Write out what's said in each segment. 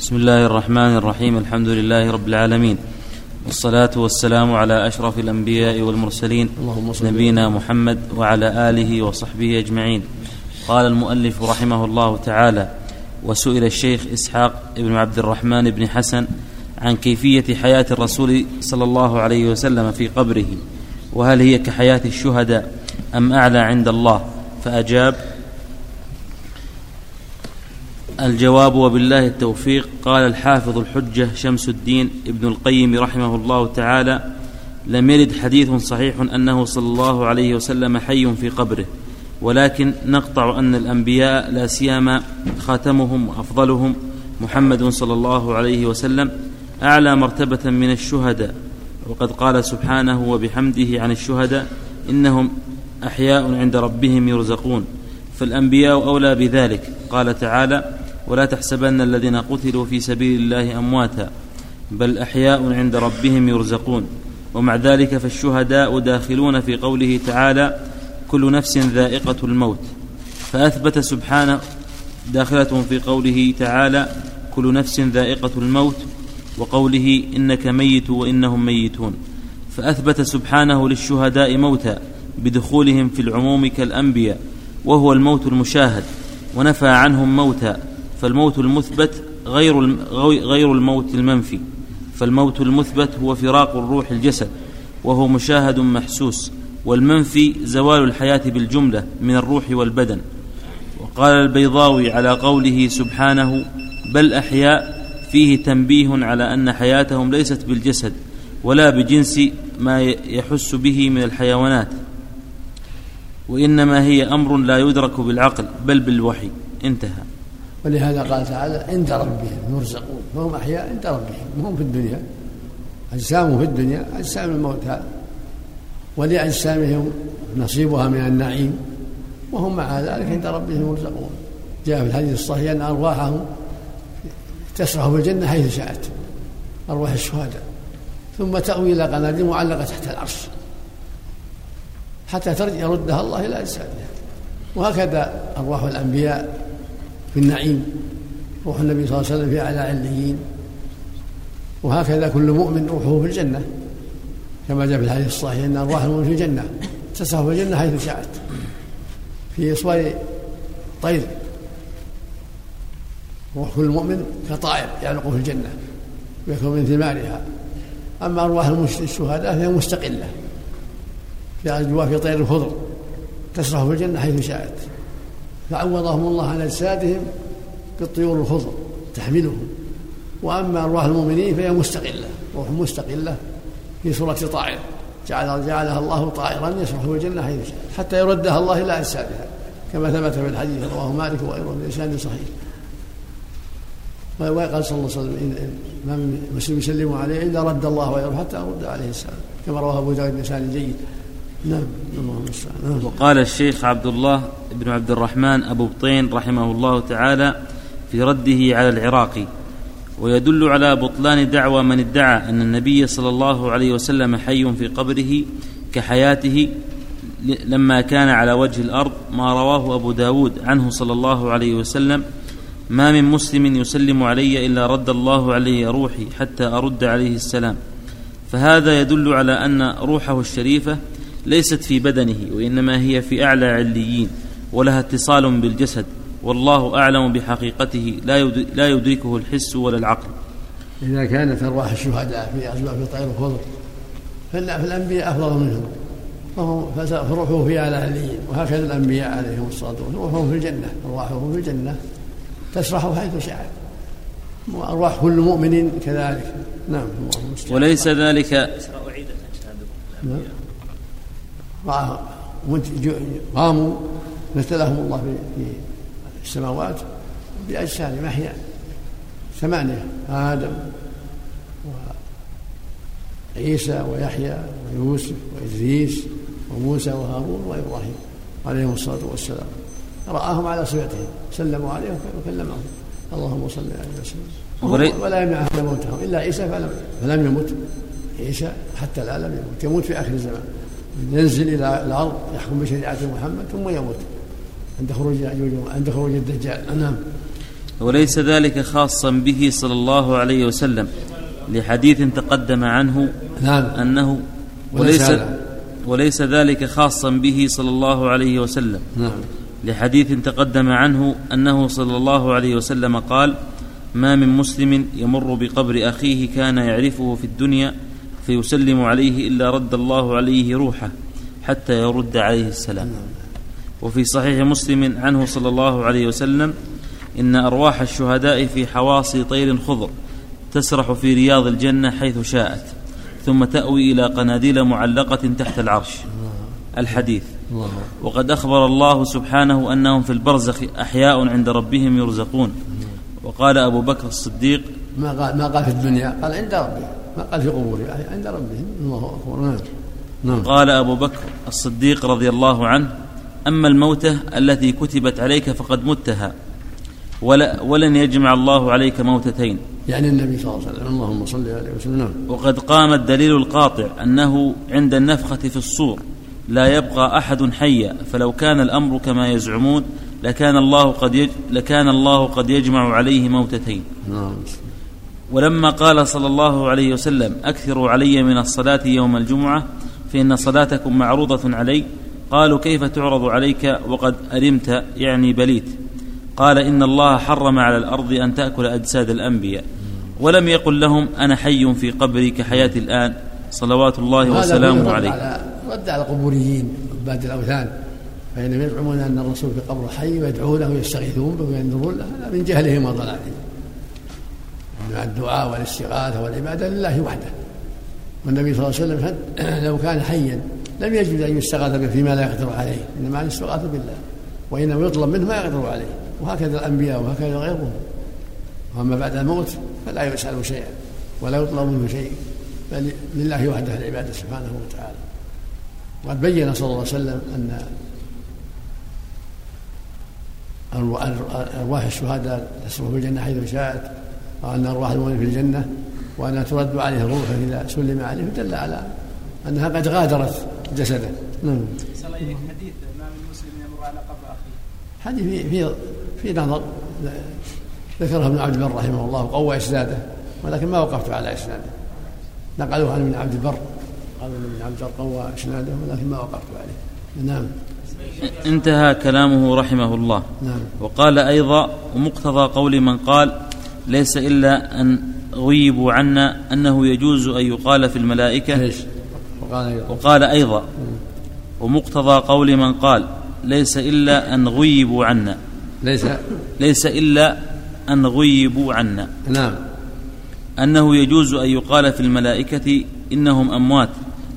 بسم الله الرحمن الرحيم الحمد لله رب العالمين والصلاة والسلام على أشرف الأنبياء والمرسلين نبينا محمد وعلى آله وصحبه أجمعين. قال المؤلف رحمه الله تعالى وسئل الشيخ إسحاق بن عبد الرحمن بن حسن عن كيفية حياة الرسول صلى الله عليه وسلم في قبره وهل هي كحياة الشهداء أم أعلى عند الله؟ فأجاب الجواب وبالله التوفيق. قال الحافظ الحجة شمس الدين ابن القيم رحمه الله تعالى لم يرد حديث صحيح أنه صلى الله عليه وسلم حي في قبره ولكن نقطع أن الأنبياء لا سيما خاتمهم وأفضلهم محمد صلى الله عليه وسلم أعلى مرتبة من الشهداء. وقد قال سبحانه وبحمده عن الشهداء إنهم أحياء عند ربهم يرزقون فالأنبياء أولى بذلك. قال تعالى ولا تحسبن الذين قتلوا في سبيل الله أمواتا بل أحياء عند ربهم يرزقون. ومع ذلك فالشهداء داخلون في قوله تعالى كل نفس ذائقة الموت فأثبت سبحانه داخلة في قوله تعالى كل نفس ذائقة الموت وقوله إنك ميت وإنهم ميتون فأثبت سبحانه للشهداء موتا بدخولهم في العموم كالأنبياء وهو الموت المشاهد ونفى عنهم موتا فالموت المثبت غير غير الموت المنفي. فالموت المثبت هو فراق الروح الجسد وهو مشاهد محسوس والمنفي زوال الحياة بالجملة من الروح والبدن. وقال البيضاوي على قوله سبحانه بل أحياء فيه تنبيه على أن حياتهم ليست بالجسد ولا بجنس ما يحس به من الحيوانات. وإنما هي أمر لا يدرك بالعقل بل بالوحي. انتهى. ولهذا قال تعالى عند ربهم يرزقون. فهم أحياء عند ربهم هم في الدنيا. أجسامهم في الدنيا أجسام الموتى ولأجسامهم نصيبها من النعيم وهم مع ذلك عند ربهم يرزقون. جاء في الحديث الصحيح أن أرواحهم تسرح في الجنة حيث شاءت. أرواح الشهداء. ثم تأوي إلى قناديل معلقة تحت العرش. حتى يردها الله إلى أجسادها وهكذا أرواح الأنبياء في النعيم روح النبي صلى الله عليه وسلم في أعلى عليين. وهكذا كل مؤمن روحه في الجنة. كما جاء في الحديث الصحيح أن أرواح المؤمن في الجنة تسعى في الجنة حيث شاءت. في إصبع طير. روح كل مؤمن كطائر يعلق في الجنة ويكون من ثمارها. أما أرواح الشهداء فهي مستقلة. في أجواء في طير الخضر تسرح في الجنة حيث شاءت. فعوضهم الله عن أجسادهم بالطيور الخضر تحملهم. وأما أرواح المؤمنين فهي مستقلة روح مستقلة في صورة طائر. جعل جعلها الله طائرا يسرح في الجنة حيث شاء حتى يردها الله إلى أجسادها. كما ثبت في الحديث رواه مالك وغيره بإسناد صحيح وقال صلى الله عليه وسلم من مسلم يسلم عليه إلا رد الله ويروح حتى أرد عليه السلام كما رواه أبو داود بإسناد جيد. نعم نعم وقال الشيخ عبد الله بن عبد الرحمن أبو بطين رحمه الله تعالى في رده على العراقي ويدل على بطلان دعوى من ادعى أن النبي صلى الله عليه وسلم حي في قبره كحياته لما كان على وجه الأرض ما رواه أبو داود عنه صلى الله عليه وسلم ما من مسلم يسلم علي إلا رد الله علي روحي حتى أرد عليه السلام فهذا يدل على أن روحه الشريفة ليست في بدنه وإنما هي في أعلى عليين ولها اتصال بالجسد والله أعلم بحقيقته لا لا يدركه الحس ولا العقل. إذا كانت أرواح الشهداء في أسباب في طير الخضر فالأنبياء أفضل منهم. فهم فروحه في أعلى عليين وهكذا الأنبياء عليهم الصلاة والسلام روحهم في الجنة أرواحهم في الجنة تسرح حيث شاءت وأرواح كل مؤمن كذلك. نعم وليس ذلك نعم. قاموا مثلهم الله في السماوات بأجساد أحياء ثمانية آدم وعيسى ويحيى ويوسف وإدريس وموسى وهارون وإبراهيم عليهم الصلاة والسلام. رآهم على صفتهم سلموا عليهم وكلمهم. اللهم صل عليه وسلم. ولا يمنع أحد موتهم إلا عيسى فلم, فلم يمت. عيسى حتى الآن لم يمت يموت في آخر الزمان. ينزل إلى الأرض يحكم بشريعة محمد ثم يموت. عند خروج عند خروج الدجال. نعم. وليس ذلك خاصا به صلى الله عليه وسلم لحديث تقدم عنه نعم. أنه وليس وليس ذلك خاصا به صلى الله عليه وسلم. نعم. لحديث تقدم عنه أنه صلى الله عليه وسلم قال ما من مسلم يمر بقبر أخيه كان يعرفه في الدنيا فيسلم عليه إلا رد الله عليه روحه حتى يرد عليه السلام. وفي صحيح مسلم عنه صلى الله عليه وسلم إن أرواح الشهداء في حواصي طير خضر تسرح في رياض الجنة حيث شاءت ثم تأوي إلى قناديل معلقة تحت العرش. الحديث وقد أخبر الله سبحانه أنهم في البرزخ أحياء عند ربهم يرزقون. وقال أبو بكر الصديق ما قال ما قال في الدنيا؟ قال عند ربه. قال في قبوره عند ربهم. الله أكبر. نعم. نعم. قال أبو بكر الصديق رضي الله عنه أما الموتة التي كتبت عليك فقد متها ولا ولن يجمع الله عليك موتتين. يعني النبي صلى الله عليه وسلم اللهم صل عليه وسلم. نعم. وقد قام الدليل القاطع أنه عند النفخة في الصور لا يبقى أحد حيا فلو كان الأمر كما يزعمون لكان الله قد يج لكان الله قد يجمع عليه موتتين. نعم. ولما قال صلى الله عليه وسلم أكثروا علي من الصلاة يوم الجمعة فإن صلاتكم معروضة علي. قالوا كيف تعرض عليك وقد أرمت يعني بليت. قال إن الله حرم على الأرض أن تأكل أجساد الأنبياء. ولم يقل لهم أنا حي في قبري كحياتي الآن. صلوات الله وسلامه عليه على رد على القبوريين عباد الأوثان. فإنهم يزعمون أن الرسول في قبره حي ويدعون له ويستغيثون به وينذرون. له هذا من جهلهم وضلالهم. الدعاء والاستغاثة والعبادة لله وحده. والنبي صلى الله عليه وسلم لو كان حيا لم يجوز أن يستغاث به فيما لا يقدر عليه إنما الاستغاثة بالله وإنما يطلب منه ما يقدر عليه وهكذا الأنبياء وهكذا غيرهم. وأما بعد الموت فلا يسأل شيئا ولا يطلب منه شيء بل لله وحده العبادة سبحانه وتعالى. وقد بين صلى الله عليه وسلم أن أرواح الشهداء تسرح في الجنة حيث شاءت. وأن أرواح المؤمنين في الجنة وانها ترد عليه الروح إذا سلم عليه فدل على أنها قد غادرت جسده. نعم. حديث ما من مسلم يمر على قبر أخيه. هذه في في في نظر ذكرها ابن عبد البر رحمه الله وقوى إسناده ولكن ما وقفت على إسناده. نقلوه عن ابن عبد البر قالوا إن ابن عبد البر قوى إسناده ولكن ما وقفت عليه. نعم. انتهى كلامه رحمه الله. نعم. وقال أيضا ومقتضى قول من قال ليس إلا أن غيبوا عنا أنه يجوز أن يقال في الملائكة إيش؟ وقال أيضا. وقال أيضا. ومقتضى قول من قال ليس إلا أن غيبوا عنا. ليس. ليس إلا أن غيبوا عنا. نعم. أنه يجوز أن يقال في الملائكة إنهم أموات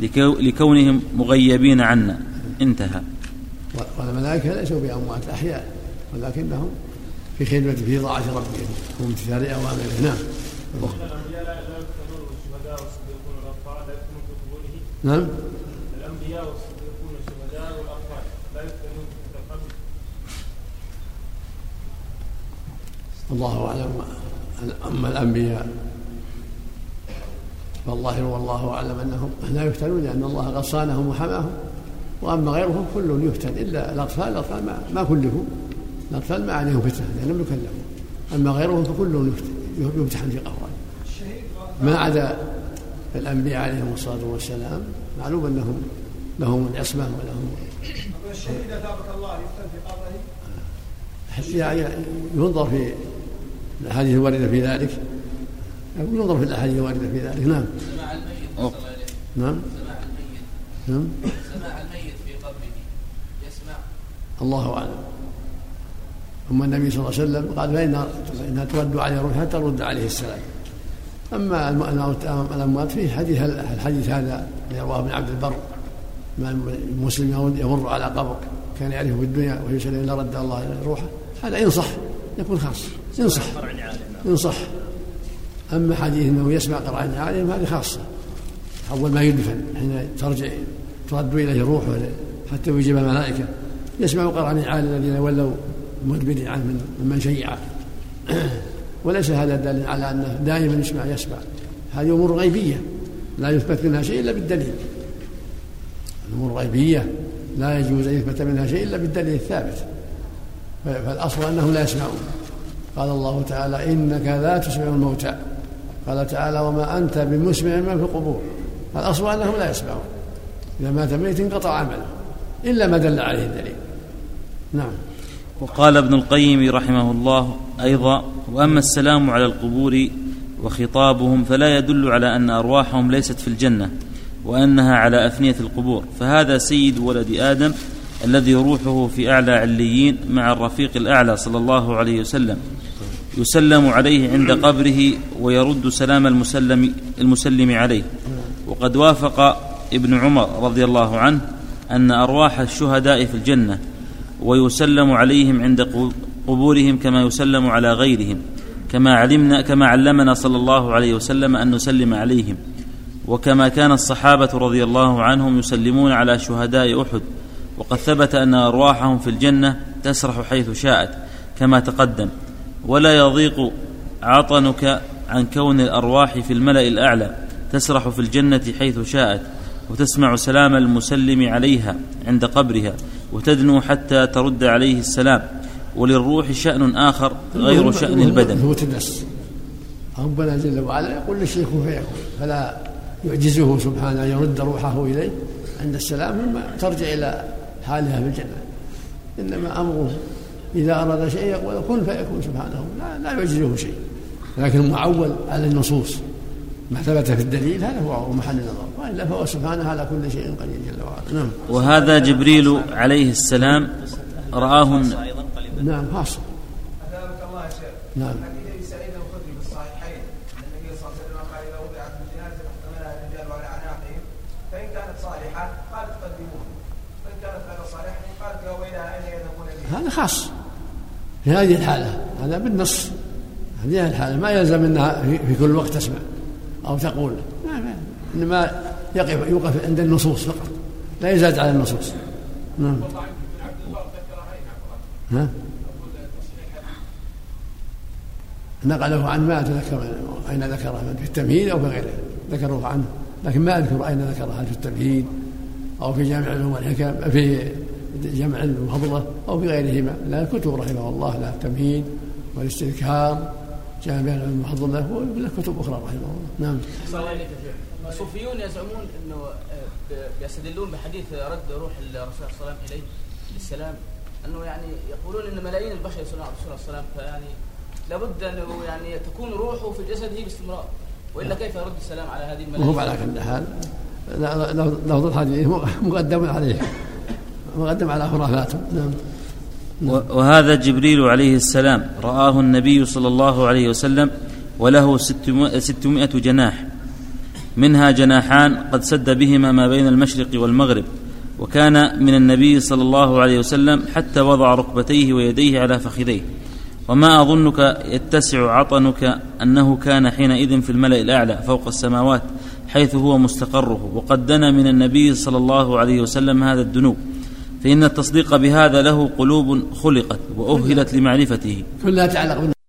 لكو لكونهم مغيبين عنا. انتهى. والملائكة ليسوا بأموات أحياء ولكنهم في خدمه في طاعه ربهم وامتثال اوامره نعم. الأنبياء نعم. الأنبياء والصديقون والشهداء والأطفال لا يفتنون في القبر الله أعلم. أما الأنبياء فالظاهر والله أعلم أنهم لا يفتنون لأن الله قد صانهم وحماهم. وأما غيرهم كل يفتن. إلا الاطفال الاطفال ما, ما كلفوا. الاطفال ما عليهم فتنة لانهم يكلفون أما غيرهم فكل يفتن يمتحن في قبره ما عدا الأنبياء عليهم الصلاة والسلام معلوم أنهم لهم العصمة ولهم الشهيد ثابت الله يفتن في قبره يعني ينظر في الأحاديث الواردة في ذلك. ينظر في الأحاديث الواردة في ذلك. نعم. سماع الميت نعم. سماع الميت نعم. سماع الميت في قبره. يسمع. الله أعلم. ثم النبي صلى الله عليه وسلم قال فإن فإنها ترد عليه حتى ترد عليه السلام. أما الأموات- فيه حديث الحديث هذا الذي رواه ابن عبد البر؟ المسلم يمر- على قبر كان يعرفه في الدنيا ويسلم إلا رد الله روحه. هذا إن صح يكون خاص إن صح إن صح أما حديث أنه يسمع قرآن عالم هذه خاصة. أول ما يدفن حين ترجع ترد إليه روحه حتى يجيب الملائكة. يسمع قرآن عالم الذين ولوا. مدبرين عنه من ممن شيع وليس هذا دليل على أنه دائما يسمع يسمع. هذه أمور غيبية. لا يثبت منها شيء إلا بالدليل. الأمور غيبية. لا يجوز أن يثبت منها شيء إلا بالدليل الثابت. فالأصل أنهم لا يسمعون. قال الله تعالى إنك لا تسمع الموتى. قال تعالى وما أنت بمسمع من في القبور. الأصل أنهم لا يسمعون. إذا مات ميت انقطع عمله. إلا ما دل عليه الدليل. نعم. وقال ابن القيم رحمه الله أيضا وأما السلام على القبور وخطابهم فلا يدل على أن أرواحهم ليست في الجنة وأنها على أفنية القبور. فهذا سيد ولد آدم الذي روحه في أعلى عليين مع الرفيق الأعلى صلى الله عليه وسلم. يسلم عليه عند قبره ويرد سلام المسلم المسلم عليه. وقد وافق ابن عمر رضي الله عنه أن أرواح الشهداء في الجنة ويسلم عليهم عند قبورهم كما يسلم على غيرهم كما علمنا كما علمنا صلى الله عليه وسلم أن نسلم عليهم. وكما كان الصحابة رضي الله عنهم يسلمون على شهداء أحد وقد ثبت أن أرواحهم في الجنة تسرح حيث شاءت كما تقدم. ولا يضيق عطنك عن كون الأرواح في الملأ الأعلى تسرح في الجنة حيث شاءت وتسمع سلام المسلم عليها عند قبرها. وتدنو حتى ترد عليه السلام. وللروح شأن آخر غير شأن البدن. ثبوت النص ربنا جل وعلا يقول للشيخ فيكون فلا يعجزه سبحانه أن يرد روحه إليه عند السلام ثم ترجع إلى حالها في الجنة. إنما أمره إذا أراد شيء يقول كن فيكون سبحانه. لا, لا يعجزه شيء. لكن معول على النصوص ما ثبت في الدليل هذا هو محل النظر. والا فهو سبحانه على كل شيء قدير جل وعلا. نعم. وهذا جبريل عليه السلام رآه نعم خاصة نعم. هذا خاص في هذه الحالة هذا بالنص. هذه الحالة ما يلزم إنها في كل وقت تسمع أو تقول. ما ما إنما يقف يوقف عند النصوص فقط. لا يزاد على النصوص. نعم. ها؟ نقله عن ما أتذكر أين ذكره في التمهيد أو في غيره. ذكروه عنه. لكن ما أذكر أين ذكره هل في التمهيد أو في جامع العلوم والحكم في جمع المفضلة أو في غيرهما. لا الكتب رحمه الله لا التمهيد والاستذكار جامع العلوم المفضلة وله كتب أخرى رحمه الله. نعم. الصوفيون يزعمون إنه آه، بيستدلون بحديث رد روح الرسول صلى الله عليه وسلم إليه بالسلام إنه يعني يقولون إن ملايين البشر يصلون على الرسول صلى الله عليه وسلم فيعني لابد أنه يعني تكون روحه في جسده باستمرار. وإلا كيف يرد السلام على هذه الملايين؟ على كل حال لفظ الحديث مقدم عليه. مقدم على خرافاته. نعم. وهذا جبريل عليه السلام رآه النبي صلى الله عليه وسلم وله ستمائة جناح. منها جناحان قد سد بهما ما بين المشرق والمغرب وكان من النبي صلى الله عليه وسلم حتى وضع ركبتيه ويديه على فخذيه. وما أظنك يتسع عطنك أنه كان حينئذ في الملأ الأعلى فوق السماوات حيث هو مستقره. وقد دنا من النبي صلى الله عليه وسلم هذا الدنو فإن التصديق بهذا له قلوب خلقت وأهلت لمعرفته. كلها تعلق